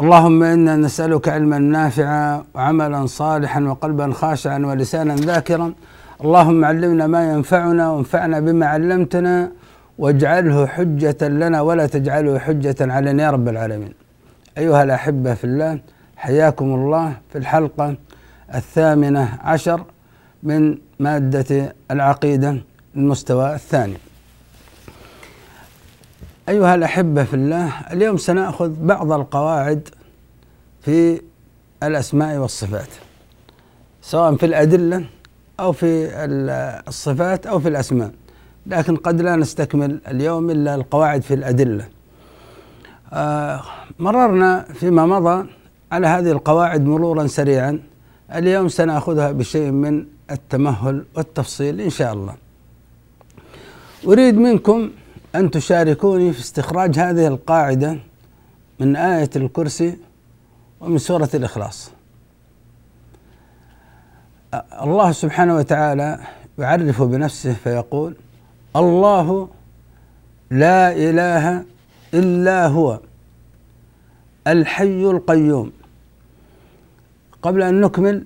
اللهم إنا نسألك علما نافعا وعملا صالحا وقلبا خاشعا ولسانا ذاكرا. اللهم علمنا ما ينفعنا وانفعنا بما علمتنا واجعله حجة لنا ولا تجعله حجة علينا يا رب العالمين. أيها الأحبة في الله حياكم الله في الحلقة الثامنة عشر من مادة العقيدة المستوى الثاني. أيها الأحبة في الله، اليوم سنأخذ بعض القواعد في الأسماء والصفات. سواء في الأدلة أو في الصفات أو في الأسماء. لكن قد لا نستكمل اليوم إلا القواعد في الأدلة. آه مررنا فيما مضى على هذه القواعد مرورا سريعا اليوم سنأخذها بشيء من التمهل والتفصيل إن شاء الله. أريد منكم أن تشاركوني في استخراج هذه القاعدة من آية الكرسي ومن سورة الإخلاص. الله سبحانه وتعالى يعرف بنفسه فيقول: الله لا إله إلا هو الحي القيوم قبل أن نكمل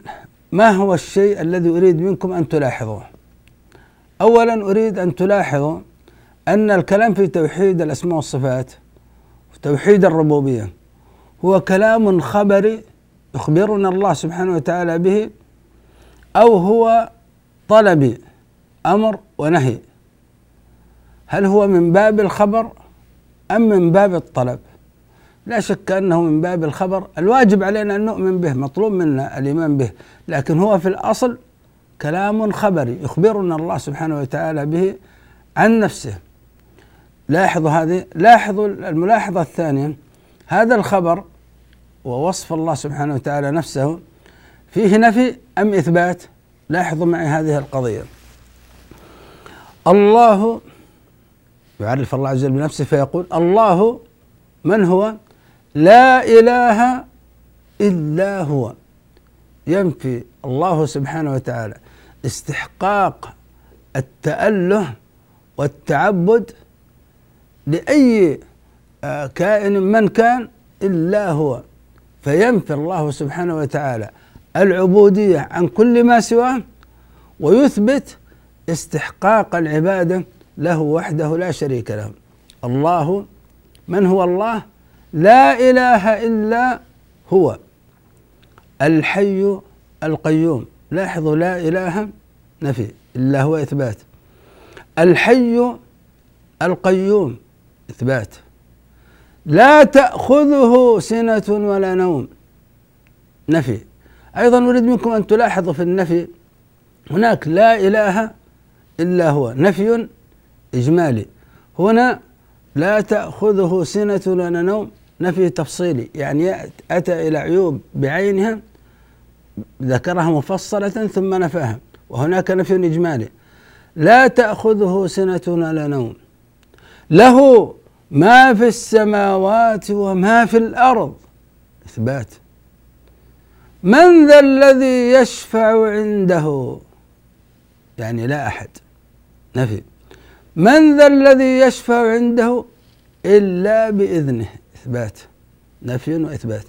ما هو الشيء الذي أريد منكم أن تلاحظوه أولا أريد أن تلاحظوا أن الكلام في توحيد الأسماء والصفات وتوحيد الربوبية هو كلام خبري يخبرنا الله سبحانه وتعالى به أو هو طلبي أمر ونهي. هل هو من باب الخبر أم من باب الطلب؟ لا شك أنه من باب الخبر. الواجب علينا أن نؤمن به مطلوب منا الإيمان به. لكن هو في الأصل كلام خبري يخبرنا الله سبحانه وتعالى به عن نفسه. لاحظوا هذه لاحظوا الملاحظة الثانية. هذا الخبر ووصف الله سبحانه وتعالى نفسه فيه نفي أم إثبات؟ لاحظوا معي هذه القضية. الله يعرف الله عز وجل بنفسه فيقول الله من هو؟ لا إله إلا هو. ينفي الله سبحانه وتعالى استحقاق التأله والتعبد لأي آه، كائن من كان؟ إلا هو. فينفي الله سبحانه وتعالى العبودية عن كل ما سواه ويثبت استحقاق العبادة له وحده لا شريك له. الله من هو الله؟ لا إله إلا هو. الحي القيوم. لاحظوا لا إله نفي إلا هو إثبات. الحي القيوم. إثبات. لا تأخذه سنة ولا نوم. نفي. أيضا أريد منكم أن تلاحظوا في النفي هناك لا إله إلا هو. نفي إجمالي. هنا لا تأخذه سنة ولا نوم. نفي تفصيلي. يعني أتى إلى عيوب بعينها ذكرها مفصلة ثم نفاها. وهناك نفي إجمالي. لا تأخذه سنة ولا نوم. له ما في السماوات وما في الأرض. إثبات. من ذا الذي يشفع عنده؟ يعني لا أحد. نفي. من ذا الذي يشفع عنده؟ إلا بإذنه. إثبات. نفي وإثبات.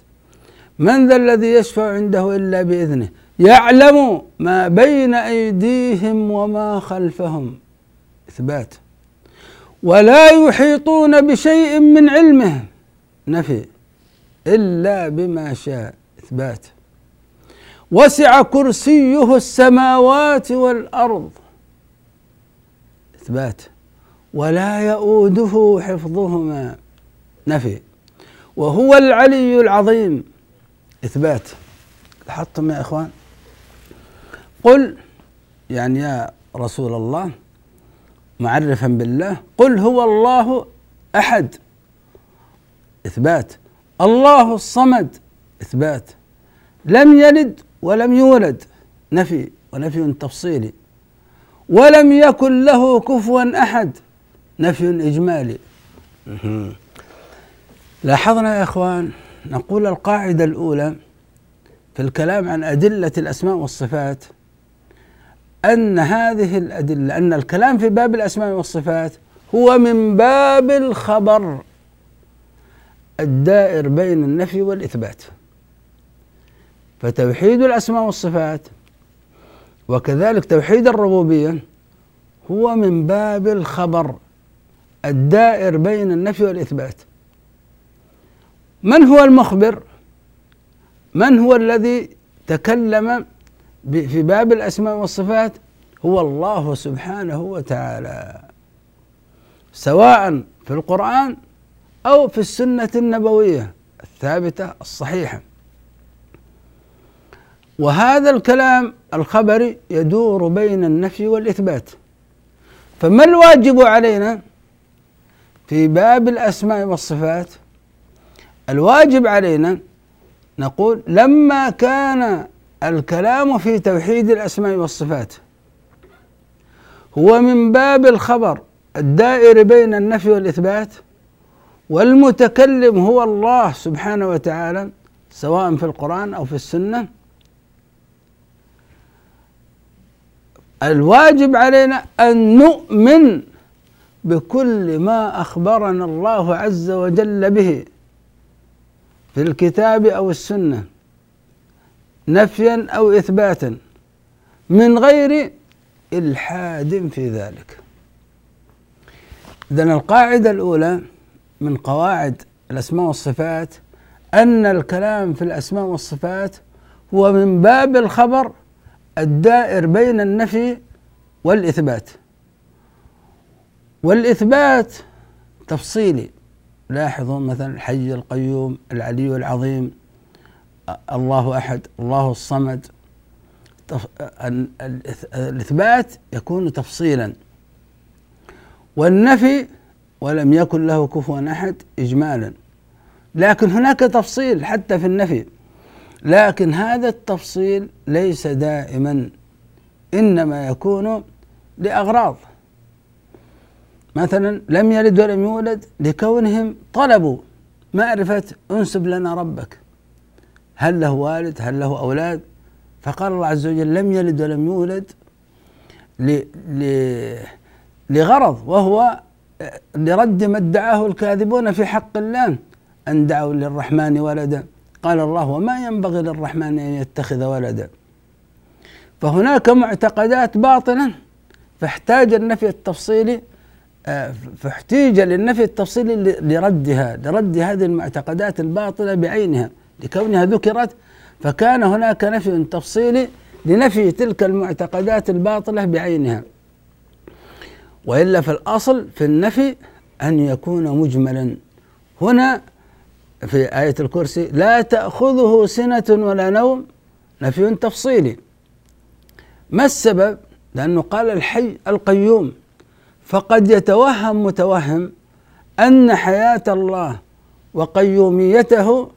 من ذا الذي يشفع عنده إلا بإذنه؟ يعلم ما بين أيديهم وما خلفهم. إثبات. ولا يحيطون بشيء من علمه. نفي. إلا بما شاء إثبات. وسع كرسيه السماوات والأرض. إثبات. ولا يؤوده حفظهما. نفي. وهو العلي العظيم. إثبات. لاحظتم يا إخوان؟ قل يعني يا رسول الله معرفا بالله قل هو الله أحد. إثبات. الله الصمد. إثبات. لم يلد ولم يولد. نفي. ونفي تفصيلي. ولم يكن له كفوا أحد. نفي إجمالي. لاحظنا يا إخوان نقول القاعدة الأولى في الكلام عن أدلة الأسماء والصفات أن هذه الأدلة أن الكلام في باب الأسماء والصفات هو من باب الخبر الدائر بين النفي والإثبات. فتوحيد الأسماء والصفات وكذلك توحيد الربوبية هو من باب الخبر الدائر بين النفي والإثبات. من هو المخبر؟ من هو الذي تكلم في باب الأسماء والصفات هو الله سبحانه وتعالى. سواء في القرآن أو في السنة النبوية الثابتة الصحيحة. وهذا الكلام الخبري يدور بين النفي والإثبات. فما الواجب علينا في باب الأسماء والصفات؟ الواجب علينا نقول لما كان الكلام في توحيد الأسماء والصفات. هو من باب الخبر الدائر بين النفي والإثبات والمتكلم هو الله سبحانه وتعالى سواء في القرآن أو في السنة. الواجب علينا أن نؤمن بكل ما أخبرنا الله عز وجل به في الكتاب أو السنة. نفيا أو إثباتا. من غير إلحاد في ذلك. إذن القاعدة الأولى من قواعد الأسماء والصفات أن الكلام في الأسماء والصفات هو من باب الخبر الدائر بين النفي والإثبات. والإثبات تفصيلي. لاحظوا مثلا الحي القيوم العلي العظيم الله أحد الله الصمد. الإثبات يكون تفصيلا. والنفي ولم يكن له كفوا أحد إجمالا. لكن هناك تفصيل حتى في النفي. لكن هذا التفصيل ليس دائما إنما يكون لأغراض. مثلا لم يلد ولم يولد لكونهم طلبوا معرفة انسب لنا ربك. هل له والد؟ هل له أولاد؟ فقال الله عز وجل لم يلد ولم يولد لغرض وهو لرد ما ادعاه الكاذبون في حق الله أن دعوا للرحمن ولدا. قال الله وما ينبغي للرحمن أن يتخذ ولدا. فهناك معتقدات باطنة فاحتاج النفي التفصيلي آه، فاحتيج للنفي التفصيلي لردها لرد هذه المعتقدات الباطلة بعينها. لكونها ذكرت فكان هناك نفي تفصيلي لنفي تلك المعتقدات الباطلة بعينها. وإلا في الأصل في النفي أن يكون مجملا. هنا في آية الكرسي لا تأخذه سنة ولا نوم نفي تفصيلي. ما السبب؟ لأنه قال الحي القيوم. فقد يتوهم متوهم أن حياة الله وقيوميته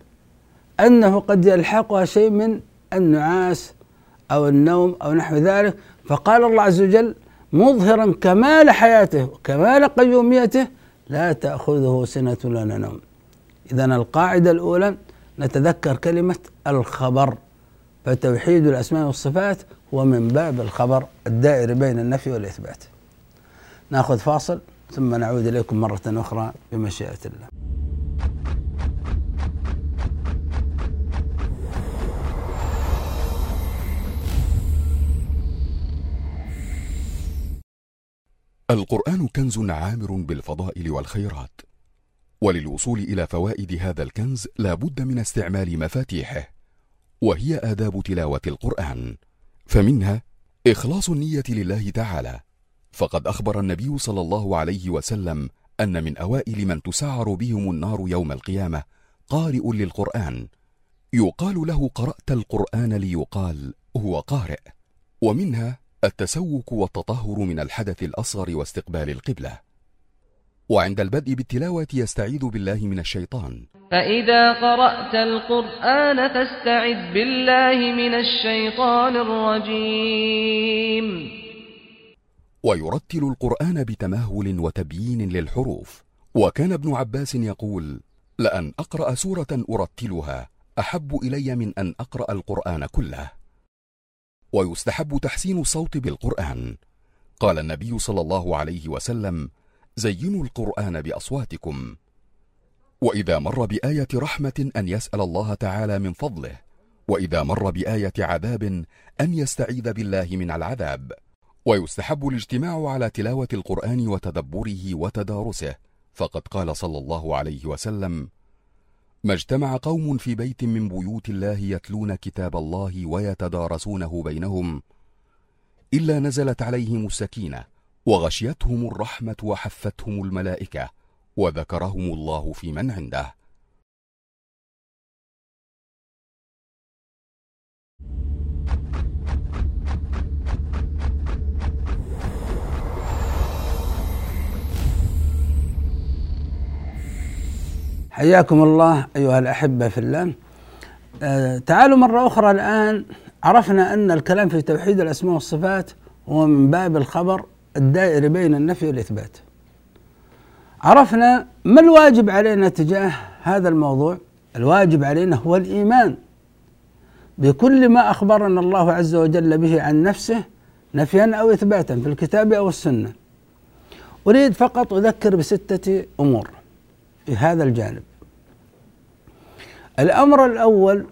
أنه قد يلحقها شيء من النعاس أو النوم أو نحو ذلك. فقال الله عز وجل مظهرا كمال حياته وكمال قيوميته لا تأخذه سنة ولا نوم. إذا القاعدة الأولى نتذكر كلمة الخبر. فتوحيد الأسماء والصفات هو من باب الخبر الدائر بين النفي والإثبات. نأخذ فاصل ثم نعود إليكم مرة أخرى بمشيئة الله. القرآن كنز عامر بالفضائل والخيرات وللوصول إلى فوائد هذا الكنز لا بد من استعمال مفاتيحه وهي آداب تلاوة القرآن. فمنها إخلاص النية لله تعالى. فقد أخبر النبي صلى الله عليه وسلم أن من أوائل من تسعر بهم النار يوم القيامة قارئ للقرآن. يقال له قرأت القرآن ليقال هو قارئ. ومنها التسوك والتطهر من الحدث الأصغر واستقبال القبلة. وعند البدء بالتلاوة يستعيذ بالله من الشيطان. فإذا قرأت القرآن فاستعذ بالله من الشيطان الرجيم. ويرتل القرآن بتمهل وتبيين للحروف. وكان ابن عباس يقول لأن أقرأ سورة أرتلها أحب إلي من أن أقرأ القرآن كله. ويستحب تحسين الصوت بالقرآن. قال النبي صلى الله عليه وسلم زينوا القرآن بأصواتكم. وإذا مر بآية رحمة أن يسأل الله تعالى من فضله وإذا مر بآية عذاب أن يستعيذ بالله من العذاب. ويستحب الاجتماع على تلاوة القرآن وتدبره وتدارسه فقد قال صلى الله عليه وسلم ما اجتمع قوم في بيت من بيوت الله يتلون كتاب الله ويتدارسونه بينهم إلا نزلت عليهم السكينة وغشيتهم الرحمة وحفتهم الملائكة وذكرهم الله في من عنده. حياكم الله أيها الأحبة في الله. آه تعالوا مرة أخرى الآن عرفنا أن الكلام في توحيد الأسماء والصفات هو من باب الخبر الدائري بين النفي والإثبات. عرفنا ما الواجب علينا تجاه هذا الموضوع؟ الواجب علينا هو الإيمان. بكل ما أخبرنا الله عز وجل به عن نفسه نفيا أو إثباتا في الكتاب أو السنة. أريد فقط أذكر بستة أمور. هذا الجانب. الأمر الأول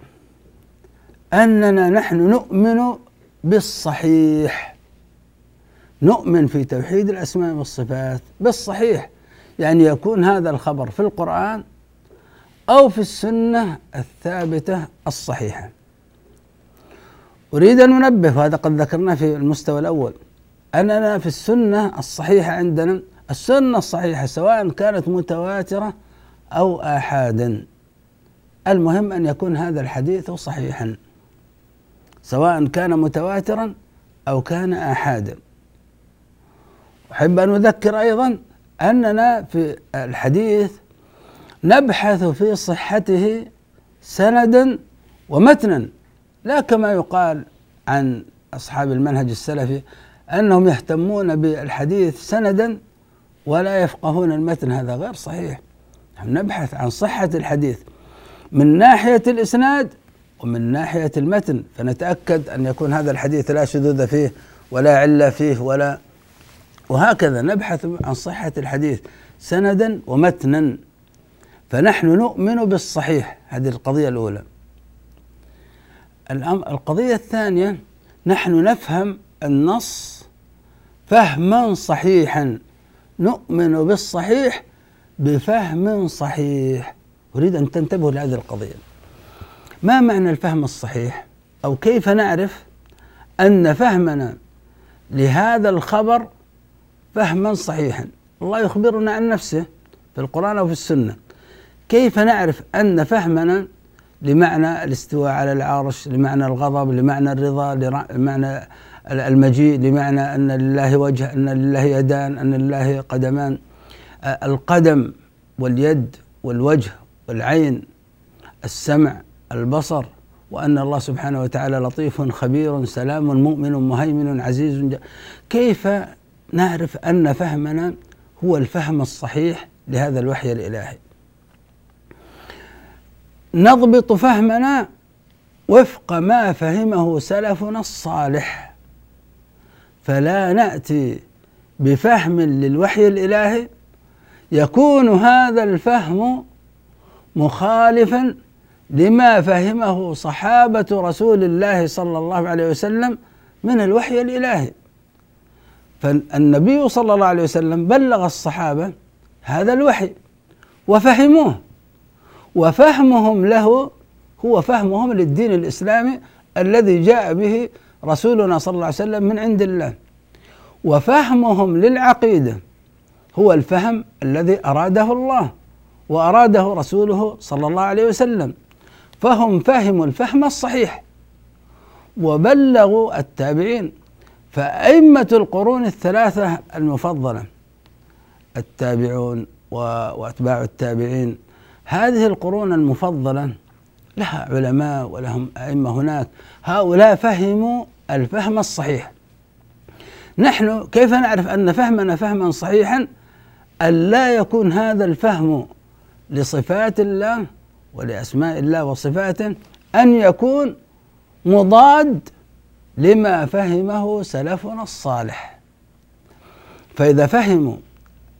أننا نحن نؤمن بالصحيح. نؤمن في توحيد الأسماء والصفات بالصحيح. يعني يكون هذا الخبر في القرآن أو في السنة الثابتة الصحيحة. أريد أن أنبه وهذا قد ذكرناه في المستوى الأول أننا في السنة الصحيحة عندنا السنة الصحيحة سواء كانت متواترة أو آحادا. المهم أن يكون هذا الحديث صحيحا سواء كان متواترا أو كان آحادا. أحب أن أذكر أيضا أننا في الحديث نبحث في صحته سندا ومتنا لا كما يقال عن أصحاب المنهج السلفي أنهم يهتمون بالحديث سندا ولا يفقهون المتن هذا غير صحيح. نحن نبحث عن صحة الحديث. من ناحية الإسناد ومن ناحية المتن فنتأكد أن يكون هذا الحديث لا شذوذ فيه ولا علة فيه ولا وهكذا نبحث عن صحة الحديث سندا ومتنا. فنحن نؤمن بالصحيح. هذه القضية الأولى. القضية الثانية نحن نفهم النص فهما صحيحا. نؤمن بالصحيح بفهم صحيح. أريد أن تنتبهوا لهذه القضية. ما معنى الفهم الصحيح؟ أو كيف نعرف أن فهمنا لهذا الخبر فهما صحيحا؟ الله يخبرنا عن نفسه في القرآن أو في السنة. كيف نعرف أن فهمنا لمعنى الاستواء على العرش لمعنى الغضب لمعنى الرضا لمعنى المجيء لمعنى أن لله وجه أن لله يدان أن لله قدمان. القدم واليد والوجه والعين السمع البصر وأن الله سبحانه وتعالى لطيف خبير سلام مؤمن مهيمن عزيز كيف نعرف أن فهمنا هو الفهم الصحيح لهذا الوحي الإلهي؟ نضبط فهمنا وفق ما فهمه سلفنا الصالح. فلا نأتي بفهم للوحي الإلهي. يكون هذا الفهم مخالفا لما فهمه صحابة رسول الله صلى الله عليه وسلم من الوحي الإلهي. فالنبي صلى الله عليه وسلم بلغ الصحابة هذا الوحي وفهموه وفهمهم له هو فهمهم للدين الإسلامي الذي جاء به رسولنا صلى الله عليه وسلم من عند الله. وفهمهم للعقيدة هو الفهم الذي أراده الله وأراده رسوله صلى الله عليه وسلم. فهم فهموا الفهم الصحيح وبلغوا التابعين. فأئمة القرون الثلاثة المفضلة التابعون وأتباع التابعين هذه القرون المفضلة لها علماء ولهم أئمة هناك. هؤلاء فهموا الفهم الصحيح. نحن كيف نعرف أن فهمنا فهما صحيحا؟ أن لا يكون هذا الفهم لصفات الله ولأسماء الله وصفاته أن يكون مضاد لما فهمه سلفنا الصالح. فإذا فهموا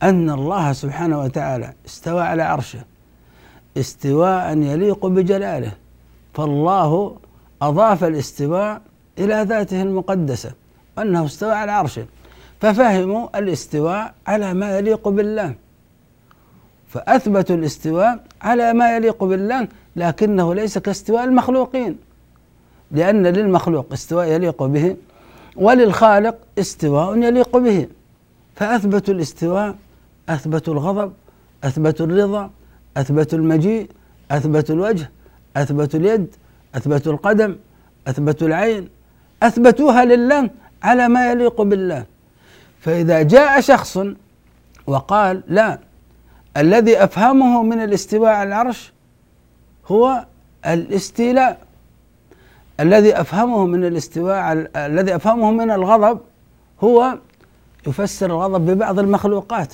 أن الله سبحانه وتعالى استوى على عرشه استواء يليق بجلاله. فالله أضاف الاستواء إلى ذاته المقدسة أنه استوى على عرشه. ففهموا الاستواء على ما يليق بالله. فأثبتوا الاستواء على ما يليق بالله لكنه ليس كاستواء المخلوقين. لأن للمخلوق استواء يليق به وللخالق استواء يليق به. فأثبتوا الاستواء أثبتوا الغضب أثبتوا الرضا أثبتوا المجيء أثبتوا الوجه أثبتوا اليد أثبتوا القدم أثبتوا العين أثبتوها لله على ما يليق بالله. فإذا جاء شخص وقال لا الذي أفهمه من الاستواء على العرش هو الاستيلاء. الذي أفهمه من الاستواء الذي أفهمه من الغضب هو يفسر الغضب ببعض المخلوقات.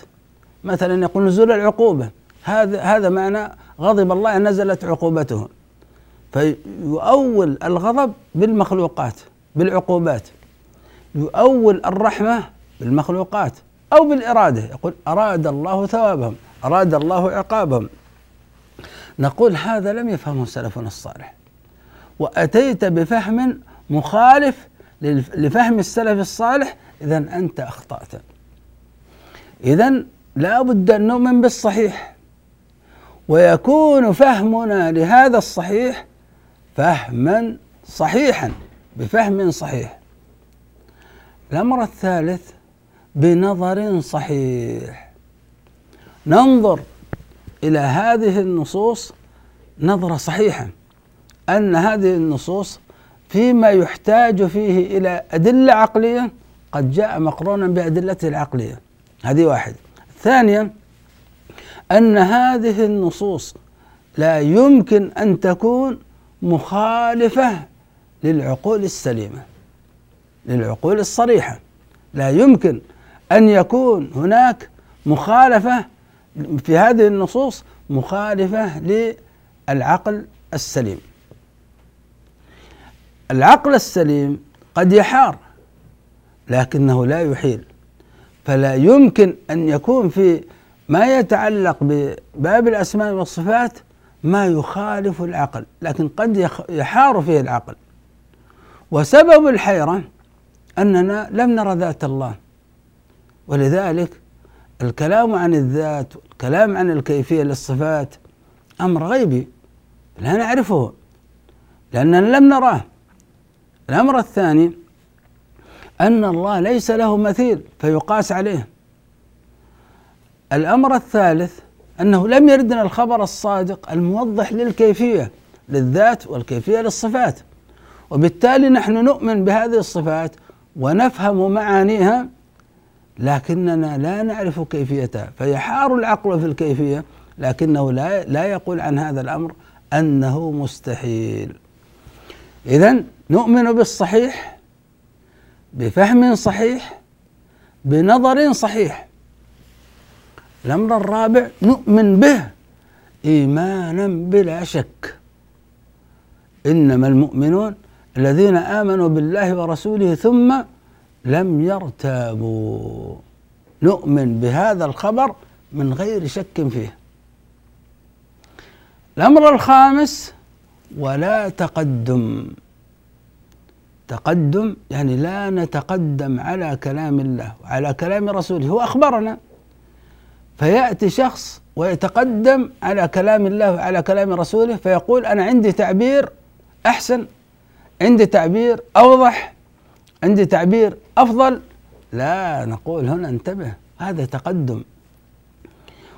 مثلا يقول نزول العقوبة. هذا هذا معنى غضب الله نزلت عقوبته. فيؤول الغضب بالمخلوقات بالعقوبات. يؤول الرحمة بالمخلوقات أو بالإرادة. يقول أراد الله ثوابهم أراد الله عقابهم. نقول هذا لم يفهمه سلفنا الصالح. وأتيت بفهم مخالف لفهم السلف الصالح إذا أنت أخطأت. إذا لا بد أن نؤمن بالصحيح. ويكون فهمنا لهذا الصحيح فهما صحيحا بفهم صحيح. الأمر الثالث بنظر صحيح. ننظر إلى هذه النصوص نظرة صحيحة أن هذه النصوص فيما يحتاج فيه إلى أدلة عقلية قد جاء مقرونا بأدلته العقلية. هذه واحد. ثانيا أن هذه النصوص لا يمكن أن تكون مخالفة للعقول السليمة للعقول الصريحة. لا يمكن أن يكون هناك مخالفة في هذه النصوص مخالفة للعقل السليم. العقل السليم قد يحار لكنه لا يحيل. فلا يمكن أن يكون في ما يتعلق بباب الأسماء والصفات ما يخالف العقل لكن قد يحار فيه العقل. وسبب الحيرة أننا لم نرى ذات الله. ولذلك الكلام عن الذات والكلام عن الكيفية للصفات أمر غيبي لا نعرفه لأننا لم نراه. الأمر الثاني أن الله ليس له مثيل فيقاس عليه. الأمر الثالث أنه لم يردنا الخبر الصادق الموضح للكيفية للذات والكيفية للصفات. وبالتالي نحن نؤمن بهذه الصفات ونفهم معانيها لكننا لا نعرف كيفيتها. فيحار العقل في الكيفية لكنه لا لا يقول عن هذا الأمر أنه مستحيل. إذا نؤمن بالصحيح بفهم صحيح بنظر صحيح. الأمر الرابع نؤمن به إيمانا بلا شك. إنما المؤمنون الذين آمنوا بالله ورسوله ثم لم يرتابوا. نؤمن بهذا الخبر من غير شك فيه. الأمر الخامس ولا تقدم. تقدم يعني لا نتقدم على كلام الله وعلى كلام رسوله. هو أخبرنا فيأتي شخص ويتقدم على كلام الله وعلى كلام رسوله فيقول أنا عندي تعبير أحسن عندي تعبير أوضح عندي تعبير أفضل. لا نقول هنا انتبه هذا تقدم.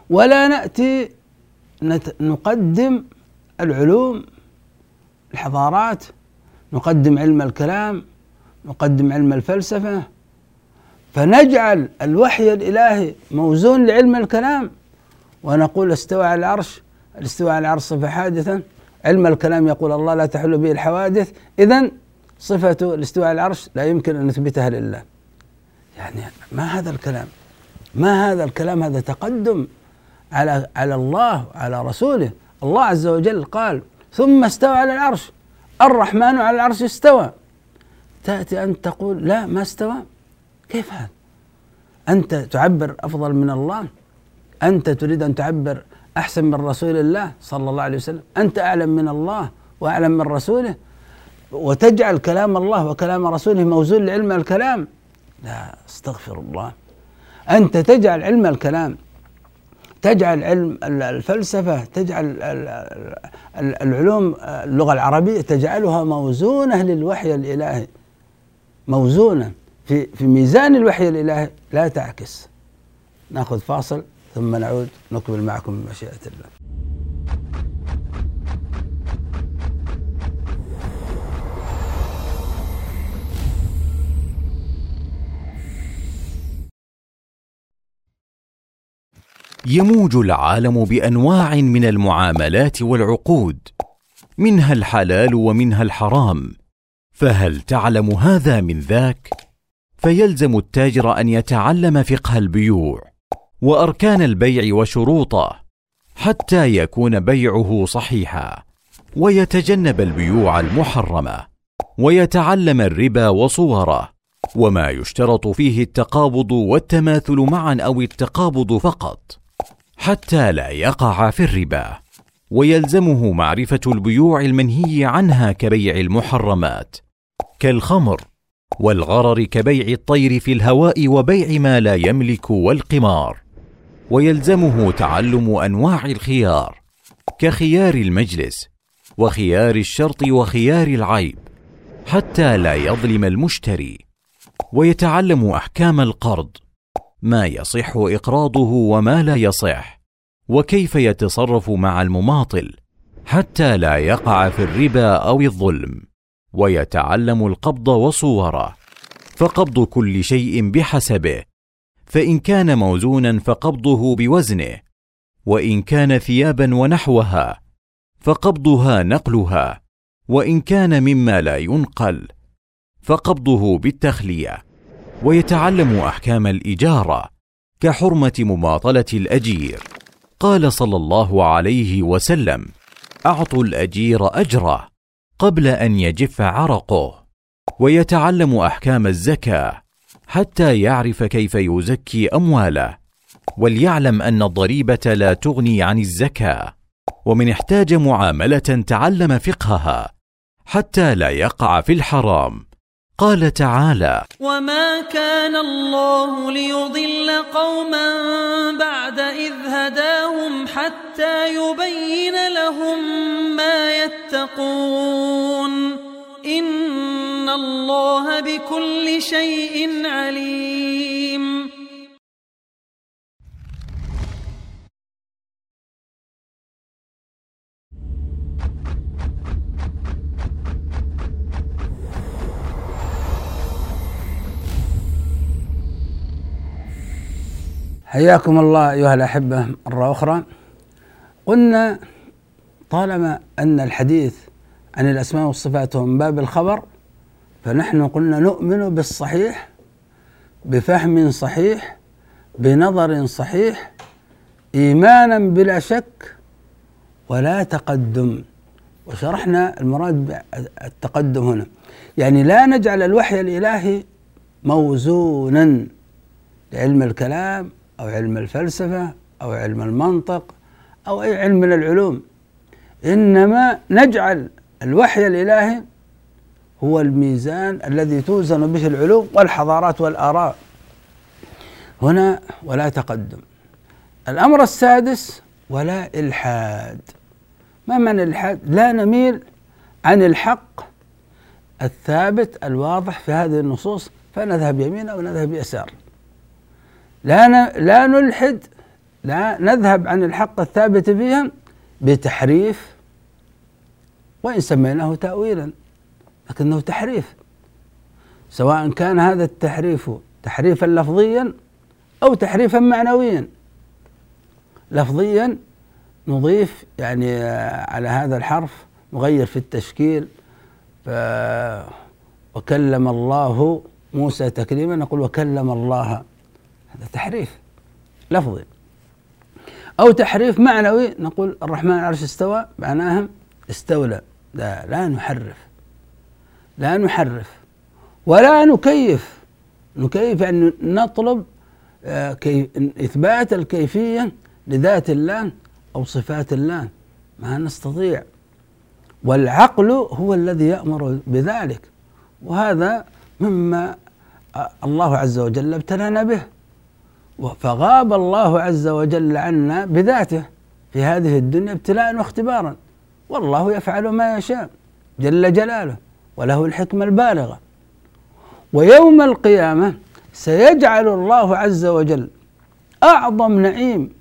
ولا نأتي نقدم العلوم الحضارات نقدم علم الكلام نقدم علم الفلسفة. فنجعل الوحي الإلهي موزون لعلم الكلام. ونقول استوى على العرش الاستواء على العرش صفة حادثة. علم الكلام يقول الله لا تحل به الحوادث. إذا صفة الاستواء على العرش لا يمكن أن نثبتها لله. يعني ما هذا الكلام؟ ما هذا الكلام؟ هذا تقدم على على الله على رسوله. الله عز وجل قال ثم استوى على العرش الرحمن على العرش استوى. تأتي أنت تقول لا ما استوى. كيف هذا؟ أنت تعبر أفضل من الله؟ أنت تريد أن تعبر أحسن من رسول الله صلى الله عليه وسلم؟ أنت أعلم من الله وأعلم من رسوله؟ وتجعل كلام الله وكلام رسوله موزون لعلم الكلام؟ لا أستغفر الله. أنت تجعل علم الكلام تجعل علم الفلسفة تجعل العلوم اللغة العربية تجعلها موزونة للوحي الإلهي. موزونة. في في ميزان الوحي الإلهي لا تعكس. ناخذ فاصل ثم نعود نكمل معكم بمشيئة الله. يموج العالم بأنواع من المعاملات والعقود منها الحلال ومنها الحرام. فهل تعلم هذا من ذاك؟ فيلزم التاجر أن يتعلم فقه البيوع وأركان البيع وشروطه حتى يكون بيعه صحيحا ويتجنب البيوع المحرمة ويتعلم الربا وصوره وما يشترط فيه التقابض والتماثل معا أو التقابض فقط حتى لا يقع في الربا. ويلزمه معرفة البيوع المنهي عنها كبيع المحرمات كالخمر والغرر كبيع الطير في الهواء وبيع ما لا يملك والقمار. ويلزمه تعلم أنواع الخيار كخيار المجلس وخيار الشرط وخيار العيب حتى لا يظلم المشتري. ويتعلم أحكام القرض ما يصح إقراضه وما لا يصح وكيف يتصرف مع المماطل حتى لا يقع في الربا أو الظلم. ويتعلم القبض وصوره فقبض كل شيء بحسبه فإن كان موزونا فقبضه بوزنه وإن كان ثيابا ونحوها فقبضها نقلها وإن كان مما لا ينقل فقبضه بالتخلية. ويتعلم أحكام الإجارة كحرمة مماطلة الأجير. قال صلى الله عليه وسلم أعطوا الأجير أجره. قبل أن يجف عرقه. ويتعلم أحكام الزكاة حتى يعرف كيف يزكي أمواله. وليعلم أن الضريبة لا تغني عن الزكاة. ومن احتاج معاملة تعلم فقهها حتى لا يقع في الحرام. قال تعالى وما كان الله ليضل قوما بعد اذ هداهم حتى يبين لهم ما يتقون ان الله بكل شيء عليم حياكم الله أيها الأحبة مرة أخرى. قلنا طالما أن الحديث عن الأسماء والصفات هو من باب الخبر فنحن قلنا نؤمن بالصحيح بفهم صحيح بنظر صحيح إيمانا بلا شك ولا تقدم. وشرحنا المراد بالتقدم هنا. يعني لا نجعل الوحي الإلهي موزونا لعلم الكلام أو علم الفلسفة أو علم المنطق أو أي علم من العلوم. إنما نجعل الوحي الإلهي هو الميزان الذي توزن به العلوم والحضارات والآراء. هنا ولا تقدم. الأمر السادس ولا إلحاد. ما معنى الإلحاد؟ لا نميل عن الحق الثابت الواضح في هذه النصوص فنذهب يمين أو نذهب يسار. لا لا نلحد لا نذهب عن الحق الثابت فيها بتحريف وإن سميناه تأويلا لكنه تحريف. سواء كان هذا التحريف تحريفا لفظيا أو تحريفا معنويا. لفظيا نضيف يعني على هذا الحرف نغير في التشكيل. ف وكلم الله موسى تكليما نقول وكلم الله هذا تحريف لفظي. أو تحريف معنوي نقول الرحمن العرش استوى معناها استولى. لا لا نحرف. لا نحرف. ولا نكيف. نكيف يعني نطلب آه، إثبات الكيفية لذات الله أو صفات الله ما نستطيع. والعقل هو الذي يأمر بذلك. وهذا مما الله عز وجل ابتلانا به. فغاب الله عز وجل عنا بذاته في هذه الدنيا ابتلاء واختبارا. والله يفعل ما يشاء جل جلاله وله الحكمة البالغة. ويوم القيامة سيجعل الله عز وجل أعظم نعيم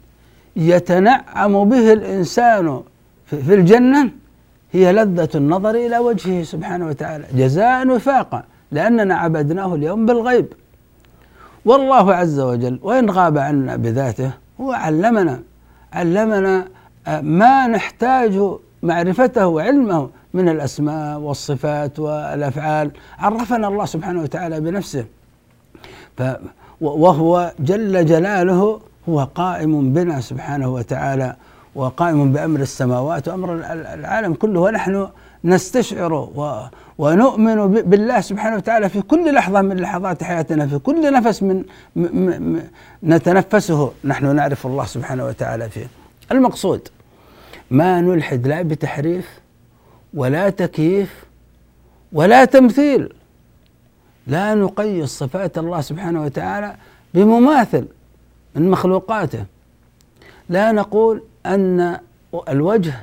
يتنعم به الإنسان في الجنة هي لذة النظر إلى وجهه سبحانه وتعالى. جزاء وفاقا لأننا عبدناه اليوم بالغيب. والله عز وجل وإن غاب عنا بذاته هو علمنا علمنا آه، ما نحتاج معرفته وعلمه من الأسماء والصفات والأفعال. عرفنا الله سبحانه وتعالى بنفسه. ف وهو جل جلاله هو قائم بنا سبحانه وتعالى وقائم بأمر السماوات وأمر العالم كله. ونحن نستشعر ونؤمن بالله سبحانه وتعالى في كل لحظة من لحظات حياتنا في كل نفس من نتنفسه نحن نعرف الله سبحانه وتعالى فيه. المقصود ما نلحد لا بتحريف ولا تكييف ولا تمثيل. لا نقيس صفات الله سبحانه وتعالى بمماثل من مخلوقاته. لا نقول أن الوجه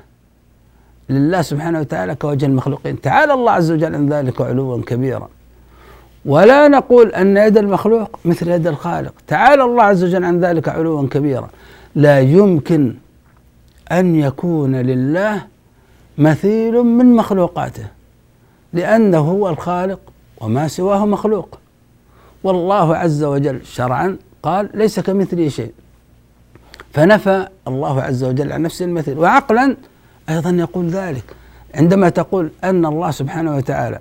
لله سبحانه وتعالى كوجه المخلوقين. تعالى الله عز وجل عن ذلك علوا كبيرا. ولا نقول أن يد المخلوق مثل يد الخالق. تعالى الله عز وجل عن ذلك علوا كبيرا. لا يمكن أن يكون لله مثيل من مخلوقاته لأنه هو الخالق وما سواه مخلوق. والله عز وجل شرعا قال ليس كمثله شيء. فنفى الله عز وجل عن نفسه المثل وعقلا أيضا يقول ذلك. عندما تقول أن الله سبحانه وتعالى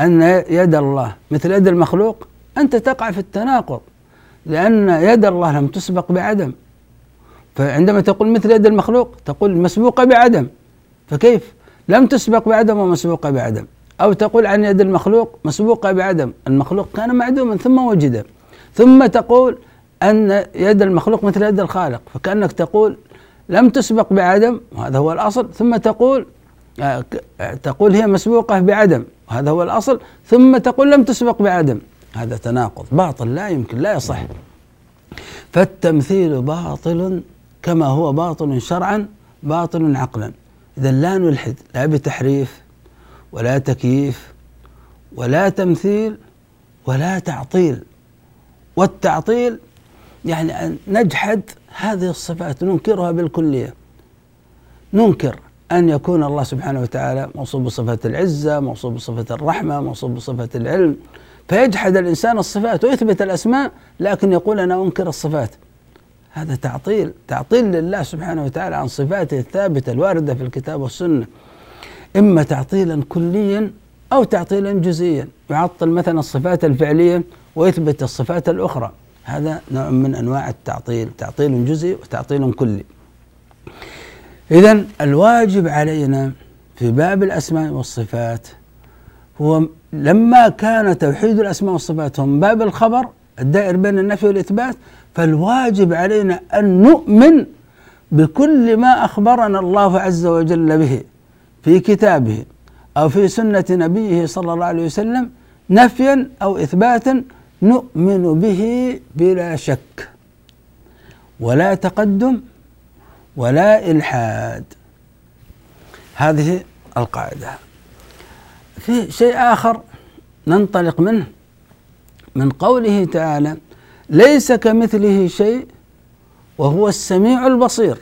أن يد الله مثل يد المخلوق أنت تقع في التناقض لأن يد الله لم تسبق بعدم. فعندما تقول مثل يد المخلوق تقول مسبوقة بعدم. فكيف؟ لم تسبق بعدم ومسبوقة بعدم. أو تقول عن يد المخلوق مسبوقة بعدم. المخلوق كان معدوما ثم وجد. ثم تقول أن يد المخلوق مثل يد الخالق. فكأنك تقول لم تسبق بعدم وهذا هو الأصل. ثم تقول آه، تقول هي مسبوقة بعدم وهذا هو الأصل. ثم تقول لم تسبق بعدم. هذا تناقض. باطل لا يمكن لا يصح. فالتمثيل باطل كما هو باطل شرعا باطل عقلا. إذا لا نلحد لا بتحريف ولا تكييف ولا تمثيل ولا تعطيل. والتعطيل يعني أن نجحد هذه الصفات ننكرها بالكلية. ننكر أن يكون الله سبحانه وتعالى موصوف بصفة العزة موصوف بصفة الرحمة موصوف بصفة العلم. فيجحد الإنسان الصفات ويثبت الأسماء لكن يقول أنا أنكر الصفات. هذا تعطيل تعطيل لله سبحانه وتعالى عن صفاته الثابتة الواردة في الكتاب والسنة. إما تعطيلا كليا أو تعطيلا جزئيا. يعطل مثلا الصفات الفعلية ويثبت الصفات الأخرى. هذا نوع من أنواع التعطيل تعطيل جزئي وتعطيل كلي. اذا الواجب علينا في باب الأسماء والصفات هو لما كان توحيد الأسماء والصفات هم باب الخبر الدائر بين النفي والإثبات فالواجب علينا أن نؤمن بكل ما أخبرنا الله عز وجل به في كتابه أو في سنة نبيه صلى الله عليه وسلم نفيا أو اثباتا نؤمن به بلا شك. ولا تقدم ولا إلحاد. هذه القاعدة. في شيء آخر ننطلق منه. من قوله تعالى ليس كمثله شيء وهو السميع البصير.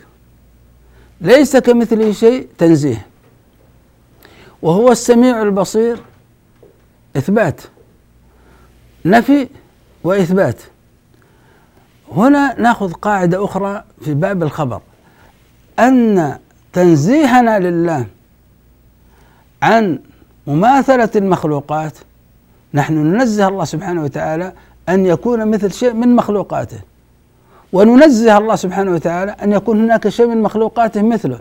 ليس كمثله شيء تنزيه. وهو السميع البصير إثبات. نفي وإثبات. هنا نأخذ قاعدة أخرى في باب الخبر. أن تنزيهنا لله عن مماثلة المخلوقات نحن ننزه الله سبحانه وتعالى أن يكون مثل شيء من مخلوقاته. وننزه الله سبحانه وتعالى أن يكون هناك شيء من مخلوقاته مثله.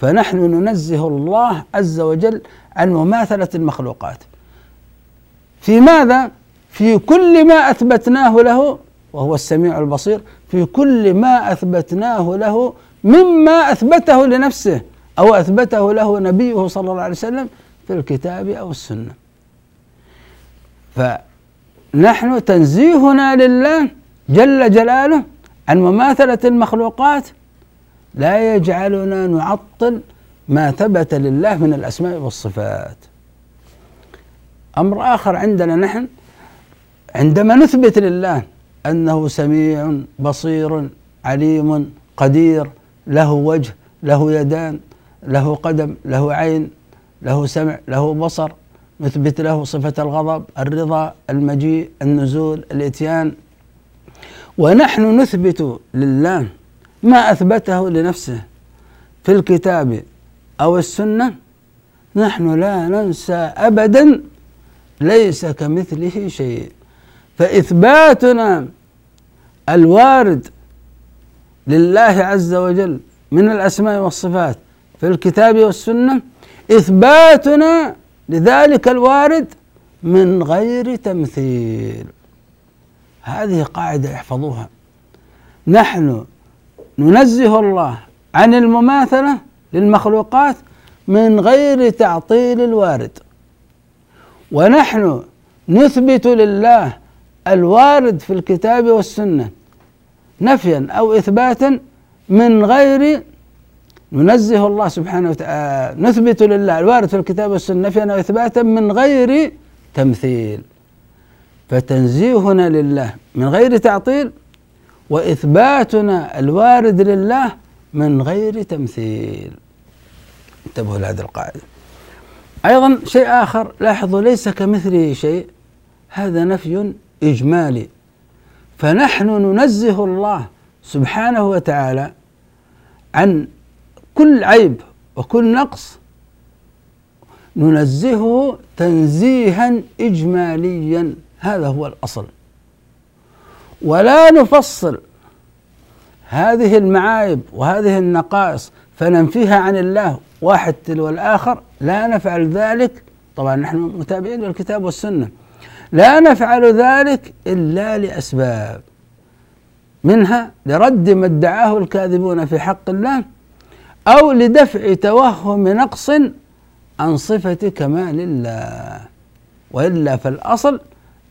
فنحن ننزه الله عز وجل عن مماثلة المخلوقات. في ماذا؟ في كل ما أثبتناه له وهو السميع البصير في كل ما أثبتناه له مما أثبته لنفسه أو أثبته له نبيه صلى الله عليه وسلم في الكتاب أو السنة. فنحن تنزيهنا لله جل جلاله عن مماثلة المخلوقات. لا يجعلنا نعطل ما ثبت لله من الأسماء والصفات. أمر آخر عندنا نحن عندما نثبت لله أنه سميع بصير عليم قدير له وجه له يدان له قدم له عين له سمع له بصر نثبت له صفة الغضب الرضا المجيء النزول الإتيان. ونحن نثبت لله ما أثبته لنفسه في الكتاب أو السنة. نحن لا ننسى أبدا ليس كمثله شيء. فإثباتنا الوارد لله عز وجل من الأسماء والصفات في الكتاب والسنة إثباتنا لذلك الوارد من غير تمثيل. هذه قاعدة احفظوها. نحن ننزه الله عن المماثلة للمخلوقات من غير تعطيل الوارد. ونحن نثبت لله الوارد في الكتاب والسنة نفيا أو إثباتا من غير ننزه الله سبحانه وتعالى نثبت لله الوارد في الكتاب والسنة نفيا أو إثباتا من غير تمثيل. فتنزيهنا لله من غير تعطيل وإثباتنا الوارد لله من غير تمثيل. انتبهوا لهذه القاعدة. أيضا شيء آخر لاحظوا ليس كمثله شيء هذا نفي إجمالي. فنحن ننزه الله سبحانه وتعالى عن كل عيب وكل نقص ننزهه تنزيها إجماليا. هذا هو الأصل. ولا نفصل هذه المعايب وهذه النقائص فننفيها عن الله واحد تلو الآخر لا نفعل ذلك. طبعا نحن متابعين للكتاب والسنة. لا نفعل ذلك إلا لأسباب. منها لرد ما ادعاه الكاذبون في حق الله أو لدفع توهم نقص عن صفة كمال الله. وإلا فالأصل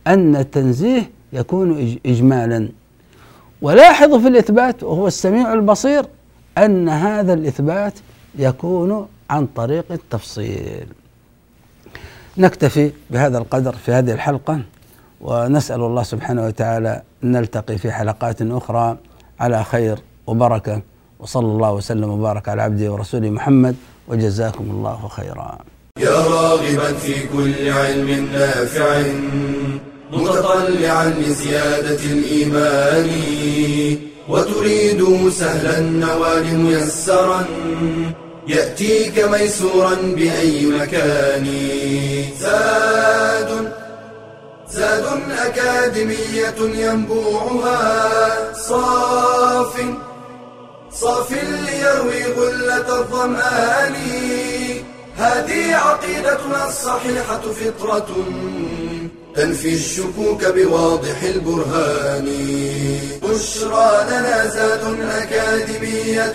أن التنزيه يكون إجمالا. ولاحظ في الإثبات وهو السميع البصير أن هذا الإثبات يكون عن طريق التفصيل. نكتفي بهذا القدر في هذه الحلقة ونسأل الله سبحانه وتعالى أن نلتقي في حلقات أخرى على خير وبركة. وصلى الله وسلم وبارك على عبده ورسوله محمد وجزاكم الله خيرا. يا راغبا في كل علم نافع متطلعا لزيادة الإيمان وتريد سهلا النوال ميسرا يأتيك ميسورا بأي مكان. زاد زاد أكاديمية ينبوعها. صاف صاف ليروي غلة الظمآن. هذه عقيدتنا الصحيحة فطرة تنفي الشكوك بواضح البرهان. بشرى لنا زاد أكاديمية